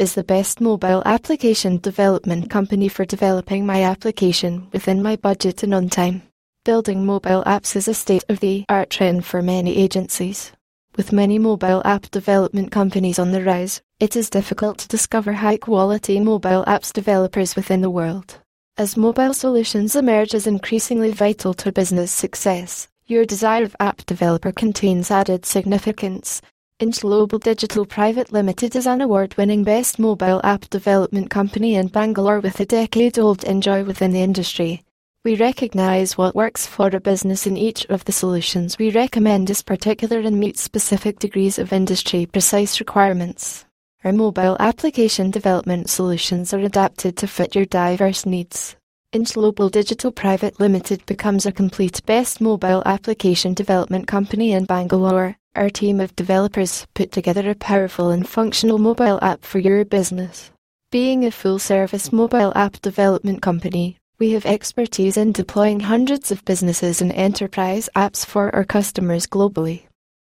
is the best mobile application development company for developing my application within my budget and on time. Building mobile apps is a state of the art trend for many agencies. With many mobile app development companies on the rise, it is difficult to discover high quality mobile apps developers within the world. As mobile solutions emerge as increasingly vital to business success, your desire of app developer contains added significance. Inch Global Digital Private Limited is an award winning best mobile app development company in Bangalore with a decade old enjoy within the industry. We recognize what works for a business in each of the solutions we recommend is particular and meets specific degrees of industry precise requirements. Our mobile application development solutions are adapted to fit your diverse needs. Inch Global Digital Private Limited becomes a complete best mobile application development company in Bangalore. Our team of developers put together a powerful and functional mobile app for your business. Being a full service mobile app development company, we have expertise in deploying hundreds of businesses and enterprise apps for our customers globally.